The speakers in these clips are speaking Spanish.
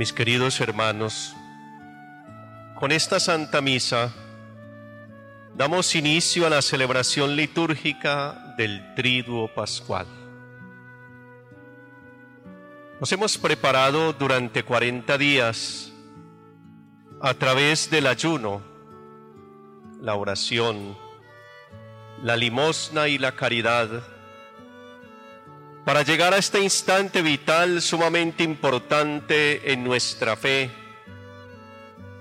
Mis queridos hermanos, con esta Santa Misa damos inicio a la celebración litúrgica del Triduo Pascual. Nos hemos preparado durante 40 días a través del ayuno, la oración, la limosna y la caridad para llegar a este instante vital sumamente importante en nuestra fe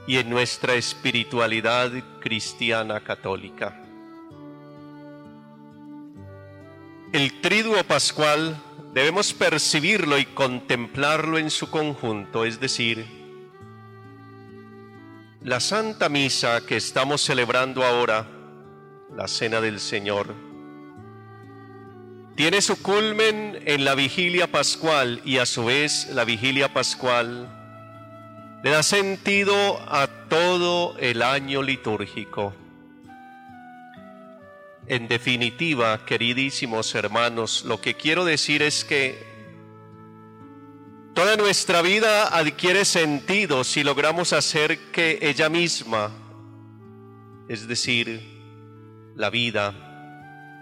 y en nuestra espiritualidad cristiana católica. El triduo pascual debemos percibirlo y contemplarlo en su conjunto, es decir, la Santa Misa que estamos celebrando ahora, la Cena del Señor, tiene su culmen en la vigilia pascual y a su vez la vigilia pascual le da sentido a todo el año litúrgico. En definitiva, queridísimos hermanos, lo que quiero decir es que toda nuestra vida adquiere sentido si logramos hacer que ella misma, es decir, la vida,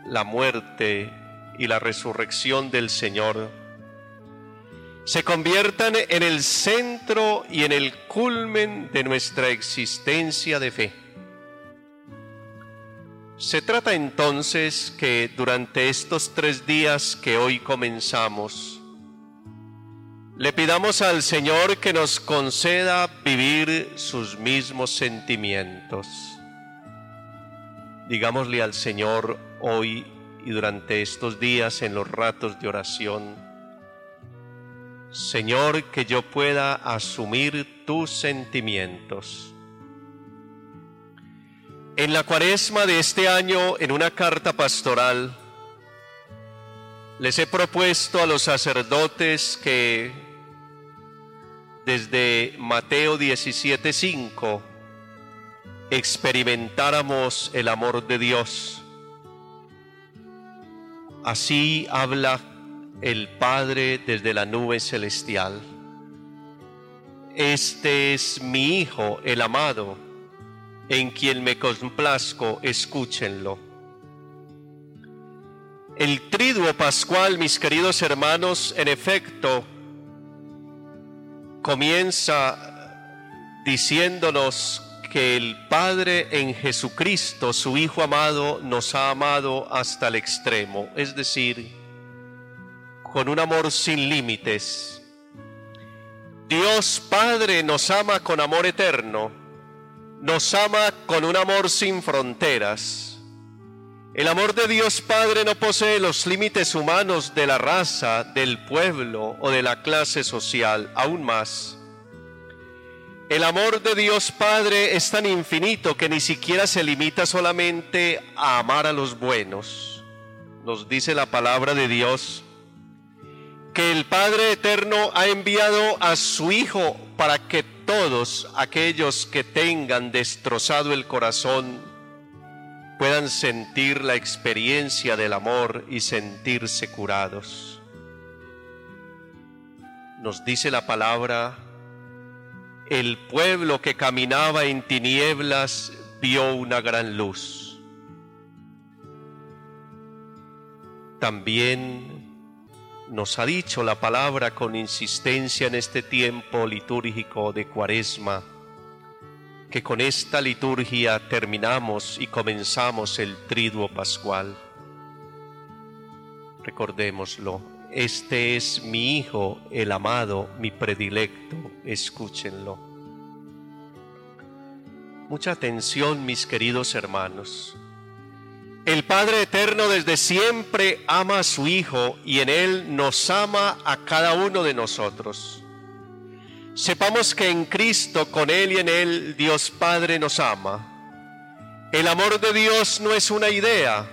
la muerte, y la resurrección del Señor se conviertan en el centro y en el culmen de nuestra existencia de fe. Se trata entonces que durante estos tres días que hoy comenzamos, le pidamos al Señor que nos conceda vivir sus mismos sentimientos. Digámosle al Señor hoy y durante estos días en los ratos de oración. Señor, que yo pueda asumir tus sentimientos. En la cuaresma de este año, en una carta pastoral, les he propuesto a los sacerdotes que desde Mateo 17:5 experimentáramos el amor de Dios Así habla el Padre desde la nube celestial. Este es mi Hijo, el amado, en quien me complazco, escúchenlo. El triduo pascual, mis queridos hermanos, en efecto, comienza diciéndonos que el Padre en Jesucristo, su Hijo amado, nos ha amado hasta el extremo, es decir, con un amor sin límites. Dios Padre nos ama con amor eterno, nos ama con un amor sin fronteras. El amor de Dios Padre no posee los límites humanos de la raza, del pueblo o de la clase social, aún más el amor de Dios Padre es tan infinito que ni siquiera se limita solamente a amar a los buenos. Nos dice la palabra de Dios que el Padre Eterno ha enviado a su Hijo para que todos aquellos que tengan destrozado el corazón puedan sentir la experiencia del amor y sentirse curados. Nos dice la palabra el pueblo que caminaba en tinieblas vio una gran luz. También nos ha dicho la palabra con insistencia en este tiempo litúrgico de cuaresma, que con esta liturgia terminamos y comenzamos el triduo pascual. Recordémoslo, este es mi Hijo, el amado, mi predilecto, escúchenlo. Mucha atención, mis queridos hermanos. El Padre Eterno desde siempre ama a su Hijo y en Él nos ama a cada uno de nosotros. Sepamos que en Cristo, con Él y en Él, Dios Padre nos ama. El amor de Dios no es una idea,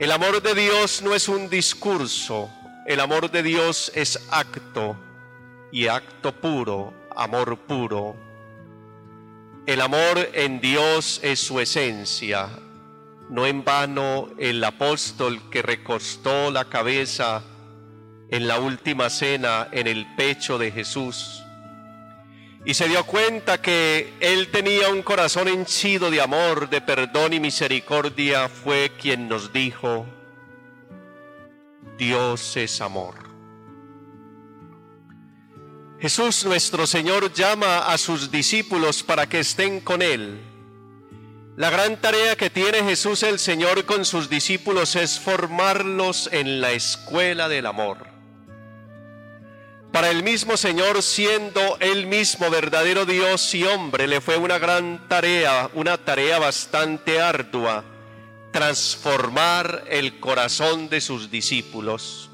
el amor de Dios no es un discurso, el amor de Dios es acto y acto puro, amor puro. El amor en Dios es su esencia. No en vano el apóstol que recostó la cabeza en la última cena en el pecho de Jesús, y se dio cuenta que él tenía un corazón henchido de amor, de perdón y misericordia, fue quien nos dijo, Dios es amor. Jesús nuestro Señor llama a sus discípulos para que estén con Él. La gran tarea que tiene Jesús el Señor con sus discípulos es formarlos en la escuela del amor. Para el mismo Señor, siendo él mismo verdadero Dios y hombre, le fue una gran tarea, una tarea bastante ardua, transformar el corazón de sus discípulos.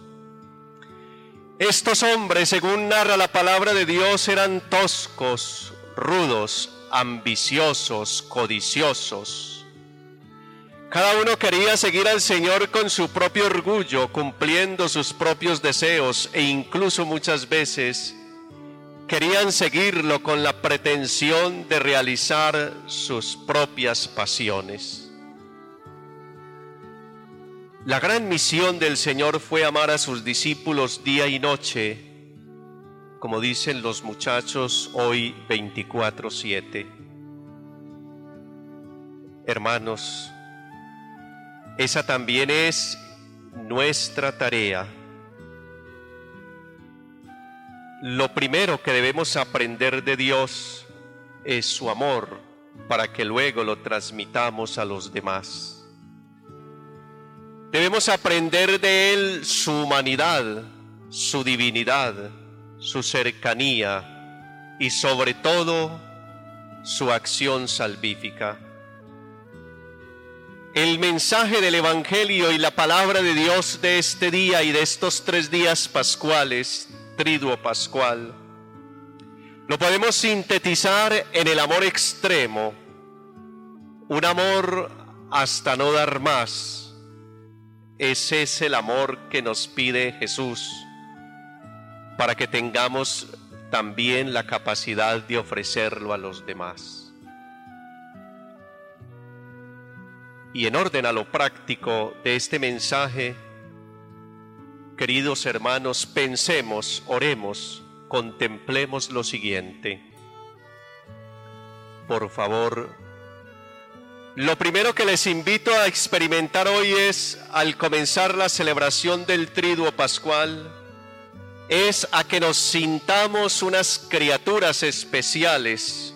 Estos hombres, según narra la palabra de Dios, eran toscos, rudos, ambiciosos, codiciosos cada uno quería seguir al Señor con su propio orgullo, cumpliendo sus propios deseos e incluso muchas veces querían seguirlo con la pretensión de realizar sus propias pasiones. La gran misión del Señor fue amar a sus discípulos día y noche, como dicen los muchachos hoy 24/7. Hermanos, esa también es nuestra tarea. Lo primero que debemos aprender de Dios es su amor para que luego lo transmitamos a los demás. Debemos aprender de Él su humanidad, su divinidad, su cercanía y sobre todo su acción salvífica. El mensaje del Evangelio y la palabra de Dios de este día y de estos tres días pascuales, triduo pascual, lo podemos sintetizar en el amor extremo, un amor hasta no dar más. Ese es el amor que nos pide Jesús para que tengamos también la capacidad de ofrecerlo a los demás. Y en orden a lo práctico de este mensaje, queridos hermanos, pensemos, oremos, contemplemos lo siguiente. Por favor, lo primero que les invito a experimentar hoy es, al comenzar la celebración del triduo pascual, es a que nos sintamos unas criaturas especiales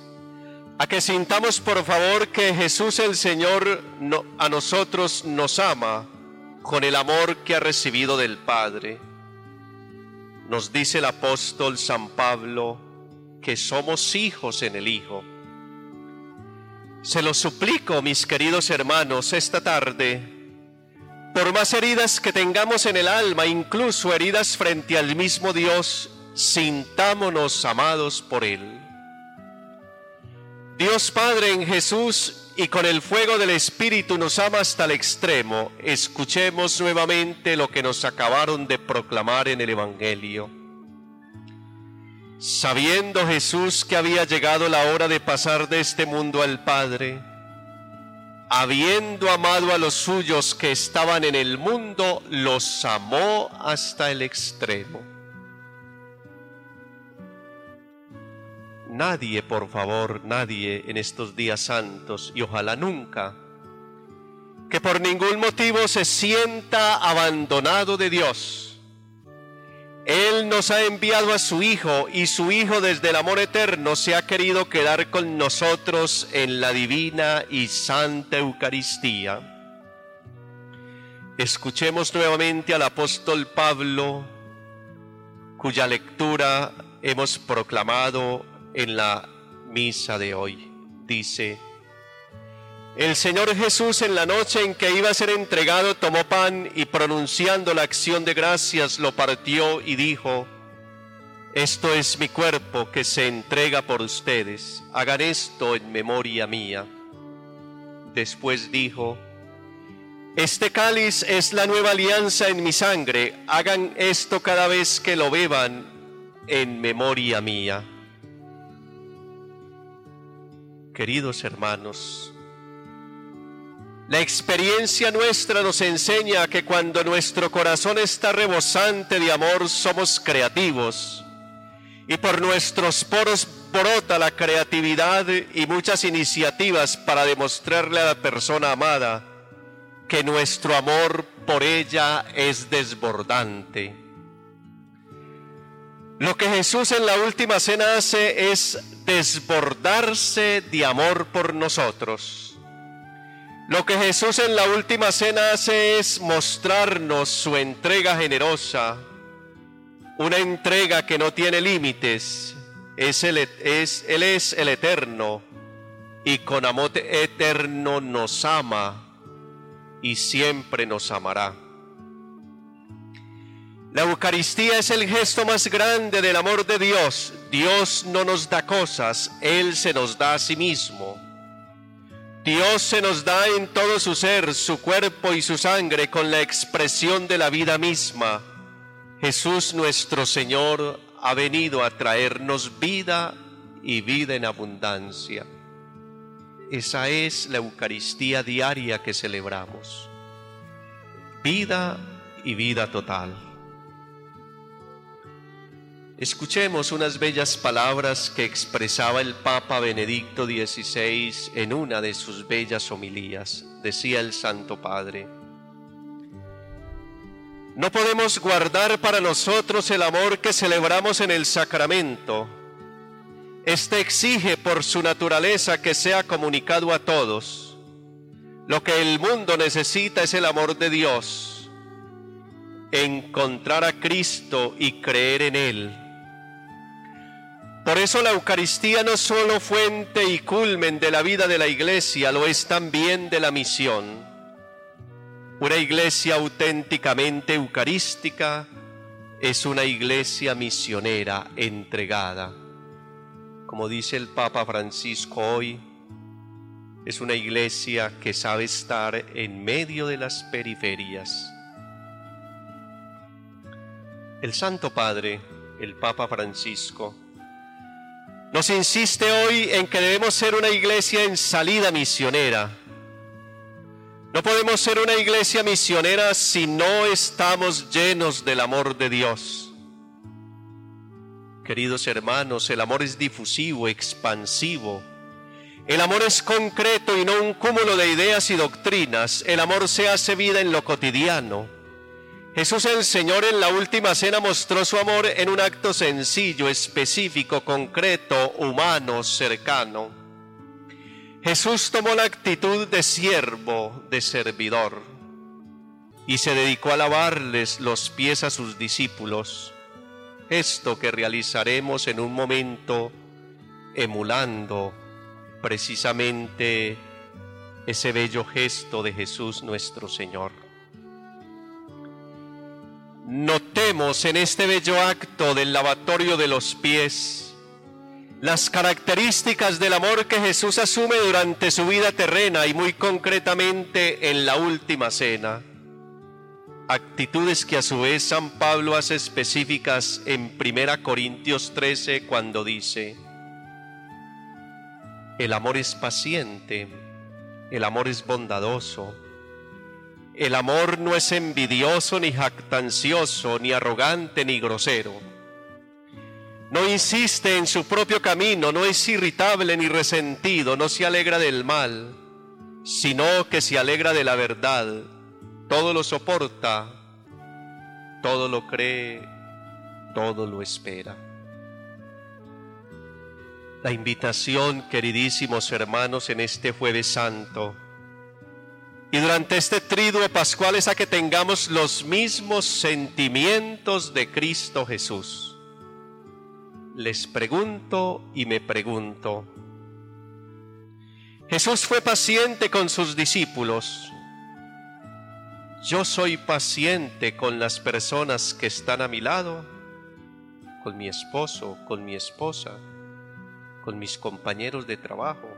a que sintamos por favor que Jesús el Señor a nosotros nos ama con el amor que ha recibido del Padre. Nos dice el apóstol San Pablo que somos hijos en el Hijo. Se lo suplico, mis queridos hermanos, esta tarde, por más heridas que tengamos en el alma, incluso heridas frente al mismo Dios, sintámonos amados por Él. Dios Padre en Jesús y con el fuego del Espíritu nos ama hasta el extremo. Escuchemos nuevamente lo que nos acabaron de proclamar en el Evangelio. Sabiendo Jesús que había llegado la hora de pasar de este mundo al Padre, habiendo amado a los suyos que estaban en el mundo, los amó hasta el extremo. Nadie, por favor, nadie en estos días santos y ojalá nunca, que por ningún motivo se sienta abandonado de Dios. Nos ha enviado a su Hijo y su Hijo desde el amor eterno se ha querido quedar con nosotros en la divina y santa Eucaristía. Escuchemos nuevamente al apóstol Pablo, cuya lectura hemos proclamado en la misa de hoy. Dice, el Señor Jesús en la noche en que iba a ser entregado tomó pan y pronunciando la acción de gracias lo partió y dijo, esto es mi cuerpo que se entrega por ustedes, hagan esto en memoria mía. Después dijo, este cáliz es la nueva alianza en mi sangre, hagan esto cada vez que lo beban en memoria mía. Queridos hermanos, la experiencia nuestra nos enseña que cuando nuestro corazón está rebosante de amor somos creativos y por nuestros poros brota la creatividad y muchas iniciativas para demostrarle a la persona amada que nuestro amor por ella es desbordante. Lo que Jesús en la última cena hace es desbordarse de amor por nosotros. Lo que Jesús en la última cena hace es mostrarnos su entrega generosa, una entrega que no tiene límites. Es el, es, él es el eterno y con amor eterno nos ama y siempre nos amará. La Eucaristía es el gesto más grande del amor de Dios. Dios no nos da cosas, Él se nos da a sí mismo. Dios se nos da en todo su ser, su cuerpo y su sangre con la expresión de la vida misma. Jesús nuestro Señor ha venido a traernos vida y vida en abundancia. Esa es la Eucaristía diaria que celebramos. Vida y vida total. Escuchemos unas bellas palabras que expresaba el Papa Benedicto XVI en una de sus bellas homilías. Decía el Santo Padre, no podemos guardar para nosotros el amor que celebramos en el sacramento este exige por su naturaleza que sea comunicado a todos. Lo que el mundo necesita es el amor de Dios, encontrar a Cristo y creer en Él. Por eso la Eucaristía no solo fuente y culmen de la vida de la iglesia, lo es también de la misión. Una iglesia auténticamente eucarística es una iglesia misionera entregada como dice el Papa Francisco hoy, es una iglesia que sabe estar en medio de las periferias. El Santo Padre, el Papa Francisco, nos insiste hoy en que debemos ser una iglesia en salida misionera. No podemos ser una iglesia misionera si no estamos llenos del amor de Dios. Queridos hermanos, el amor es difusivo, expansivo. El amor es concreto y no un cúmulo de ideas y doctrinas. El amor se hace vida en lo cotidiano. Jesús el Señor en la última cena mostró su amor en un acto sencillo, específico, concreto, humano, cercano. Jesús tomó la actitud de siervo, de servidor, y se dedicó a lavarles los pies a sus discípulos esto que realizaremos en un momento emulando precisamente ese bello gesto de Jesús nuestro Señor. Notemos en este bello acto del lavatorio de los pies las características del amor que Jesús asume durante su vida terrena y muy concretamente en la última cena. Actitudes que a su vez San Pablo hace específicas en 1 Corintios 13 cuando dice, el amor es paciente, el amor es bondadoso, el amor no es envidioso ni jactancioso, ni arrogante ni grosero. No insiste en su propio camino, no es irritable ni resentido, no se alegra del mal, sino que se alegra de la verdad todo lo soporta, todo lo cree, todo lo espera. La invitación, queridísimos hermanos, en este jueves santo y durante este triduo pascual es a que tengamos los mismos sentimientos de Cristo Jesús. Les pregunto y me pregunto, Jesús fue paciente con sus discípulos, yo soy paciente con las personas que están a mi lado, con mi esposo, con mi esposa, con mis compañeros de trabajo.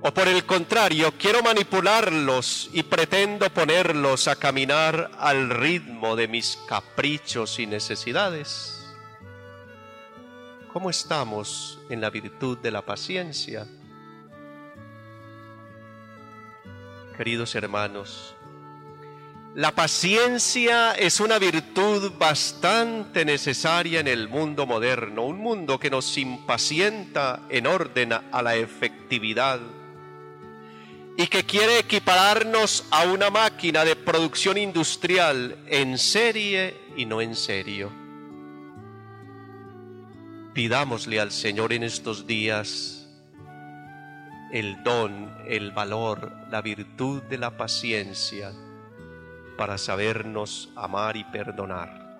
O por el contrario, quiero manipularlos y pretendo ponerlos a caminar al ritmo de mis caprichos y necesidades. ¿Cómo estamos en la virtud de la paciencia? Queridos hermanos, La paciencia es una virtud bastante necesaria en el mundo moderno, un mundo que nos impacienta en orden a la efectividad y que quiere equipararnos a una máquina de producción industrial en serie y no en serio. Pidámosle al Señor en estos días el don, el valor, la virtud de la paciencia para sabernos amar y perdonar.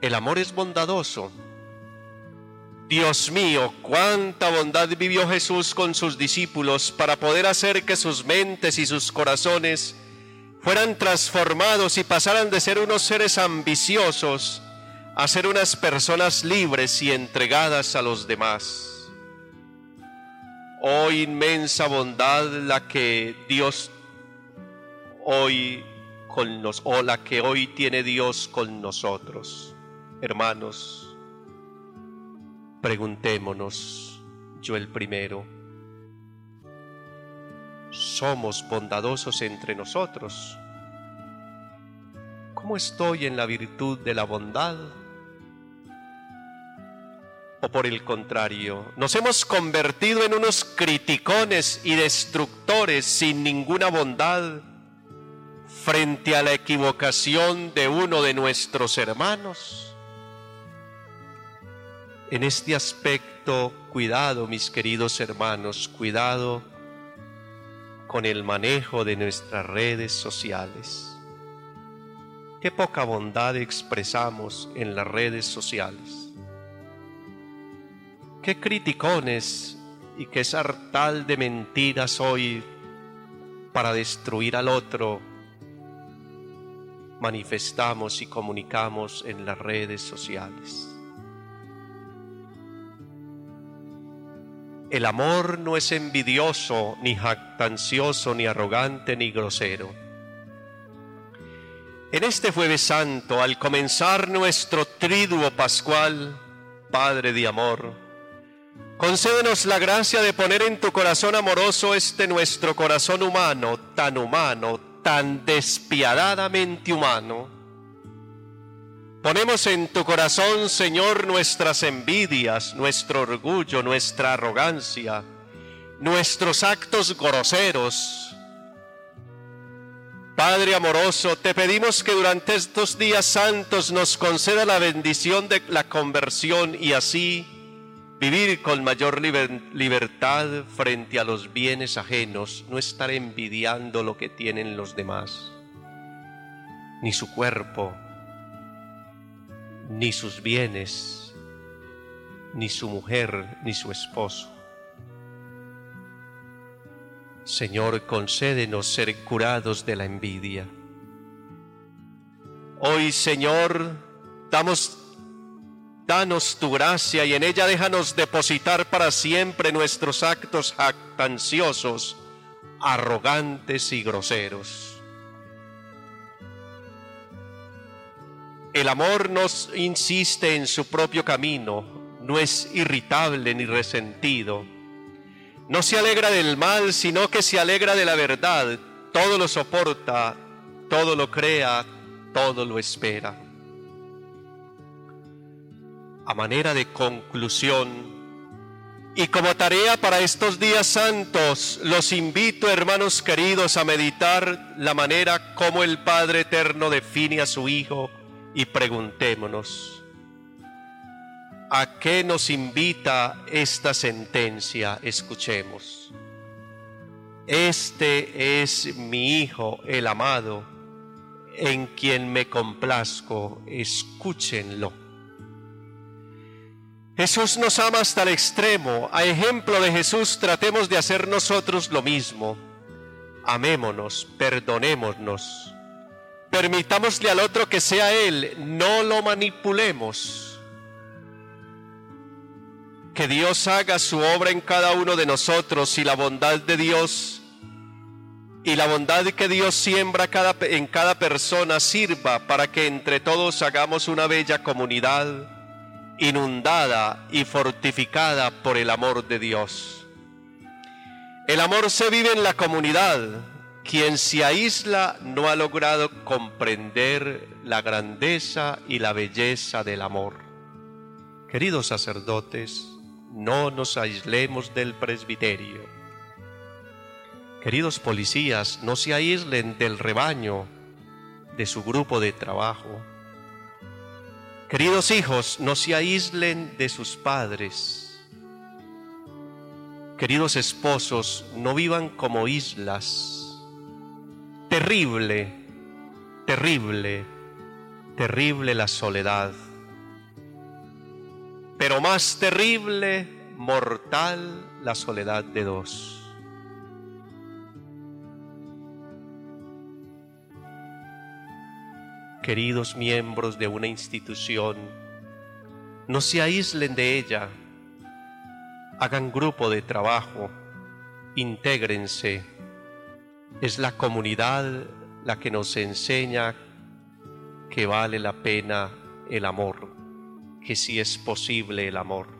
El amor es bondadoso. Dios mío, cuánta bondad vivió Jesús con sus discípulos para poder hacer que sus mentes y sus corazones fueran transformados y pasaran de ser unos seres ambiciosos a ser unas personas libres y entregadas a los demás. Oh inmensa bondad la que Dios hoy con nos, o la que hoy tiene Dios con nosotros. Hermanos, preguntémonos, yo el primero, ¿somos bondadosos entre nosotros? ¿Cómo estoy en la virtud de la bondad? ¿O por el contrario, nos hemos convertido en unos criticones y destructores sin ninguna bondad? frente a la equivocación de uno de nuestros hermanos. En este aspecto, cuidado mis queridos hermanos, cuidado con el manejo de nuestras redes sociales. Qué poca bondad expresamos en las redes sociales. Qué criticones y qué sartal de mentiras hoy para destruir al otro manifestamos y comunicamos en las redes sociales. El amor no es envidioso, ni jactancioso, ni arrogante, ni grosero. En este jueves santo, al comenzar nuestro triduo pascual, Padre de amor, concédenos la gracia de poner en tu corazón amoroso este nuestro corazón humano, tan humano, tan despiadadamente humano. Ponemos en tu corazón, Señor, nuestras envidias, nuestro orgullo, nuestra arrogancia, nuestros actos groseros. Padre amoroso, te pedimos que durante estos días santos nos conceda la bendición de la conversión y así Vivir con mayor libertad frente a los bienes ajenos, no estar envidiando lo que tienen los demás, ni su cuerpo, ni sus bienes, ni su mujer, ni su esposo. Señor, concédenos ser curados de la envidia. Hoy, Señor, damos Danos tu gracia y en ella déjanos depositar para siempre nuestros actos jactanciosos, arrogantes y groseros. El amor nos insiste en su propio camino, no es irritable ni resentido. No se alegra del mal, sino que se alegra de la verdad. Todo lo soporta, todo lo crea, todo lo espera a manera de conclusión. Y como tarea para estos días santos, los invito, hermanos queridos, a meditar la manera como el Padre Eterno define a su Hijo y preguntémonos, ¿a qué nos invita esta sentencia? Escuchemos. Este es mi Hijo, el amado, en quien me complazco, escúchenlo. Jesús nos ama hasta el extremo. A ejemplo de Jesús tratemos de hacer nosotros lo mismo. Amémonos, perdonémonos. Permitámosle al otro que sea Él, no lo manipulemos. Que Dios haga su obra en cada uno de nosotros y la bondad de Dios y la bondad que Dios siembra en cada persona sirva para que entre todos hagamos una bella comunidad inundada y fortificada por el amor de Dios. El amor se vive en la comunidad, quien se aísla no ha logrado comprender la grandeza y la belleza del amor. Queridos sacerdotes, no nos aislemos del presbiterio. Queridos policías, no se aíslen del rebaño, de su grupo de trabajo. Queridos hijos, no se aíslen de sus padres. Queridos esposos, no vivan como islas Terrible, terrible, terrible la soledad. Pero más terrible, mortal la soledad de dos. Queridos miembros de una institución, no se aíslen de ella, hagan grupo de trabajo, intégrense es la comunidad la que nos enseña que vale la pena el amor, que si es posible el amor.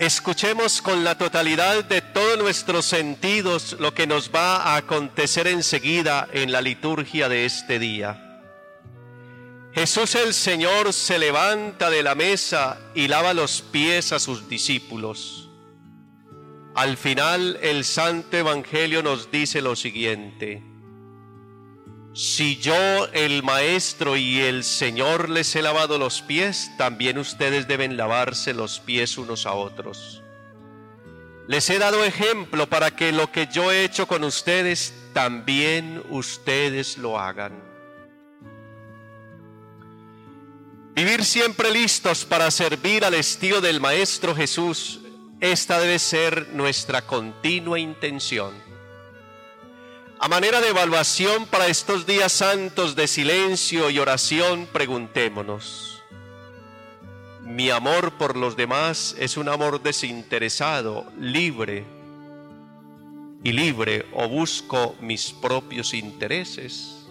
Escuchemos con la totalidad de todos nuestros sentidos lo que nos va a acontecer enseguida en la liturgia de este día. Jesús el Señor se levanta de la mesa y lava los pies a sus discípulos. Al final el Santo Evangelio nos dice lo siguiente. Si yo, el Maestro y el Señor les he lavado los pies, también ustedes deben lavarse los pies unos a otros. Les he dado ejemplo para que lo que yo he hecho con ustedes, también ustedes lo hagan. Vivir siempre listos para servir al estilo del Maestro Jesús esta debe ser nuestra continua intención. A manera de evaluación para estos días santos de silencio y oración, preguntémonos, ¿mi amor por los demás es un amor desinteresado, libre y libre o busco mis propios intereses?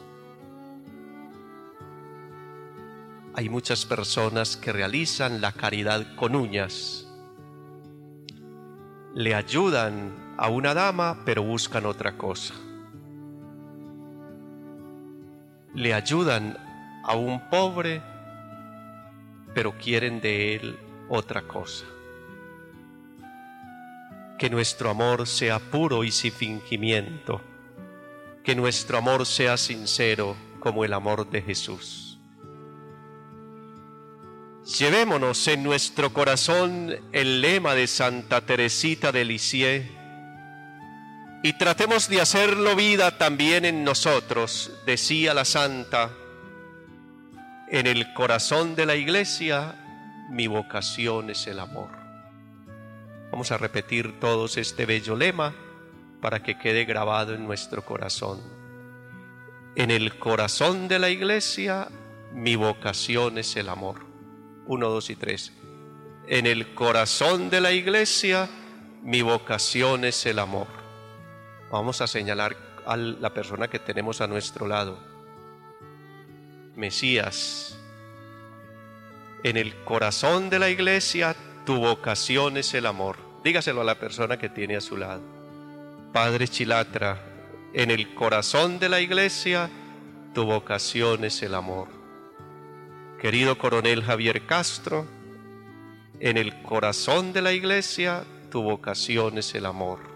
Hay muchas personas que realizan la caridad con uñas le ayudan a una dama, pero buscan otra cosa. Le ayudan a un pobre, pero quieren de él otra cosa. Que nuestro amor sea puro y sin fingimiento. Que nuestro amor sea sincero como el amor de Jesús. Llevémonos en nuestro corazón el lema de Santa Teresita de Lisieux y tratemos de hacerlo vida también en nosotros, decía la santa. En el corazón de la iglesia mi vocación es el amor. Vamos a repetir todos este bello lema para que quede grabado en nuestro corazón. En el corazón de la iglesia mi vocación es el amor. 1, 2 y 3. En el corazón de la iglesia mi vocación es el amor. Vamos a señalar a la persona que tenemos a nuestro lado. Mesías, en el corazón de la iglesia tu vocación es el amor. Dígaselo a la persona que tiene a su lado. Padre Chilatra, en el corazón de la iglesia tu vocación es el amor. Querido coronel Javier Castro, en el corazón de la iglesia tu vocación es el amor.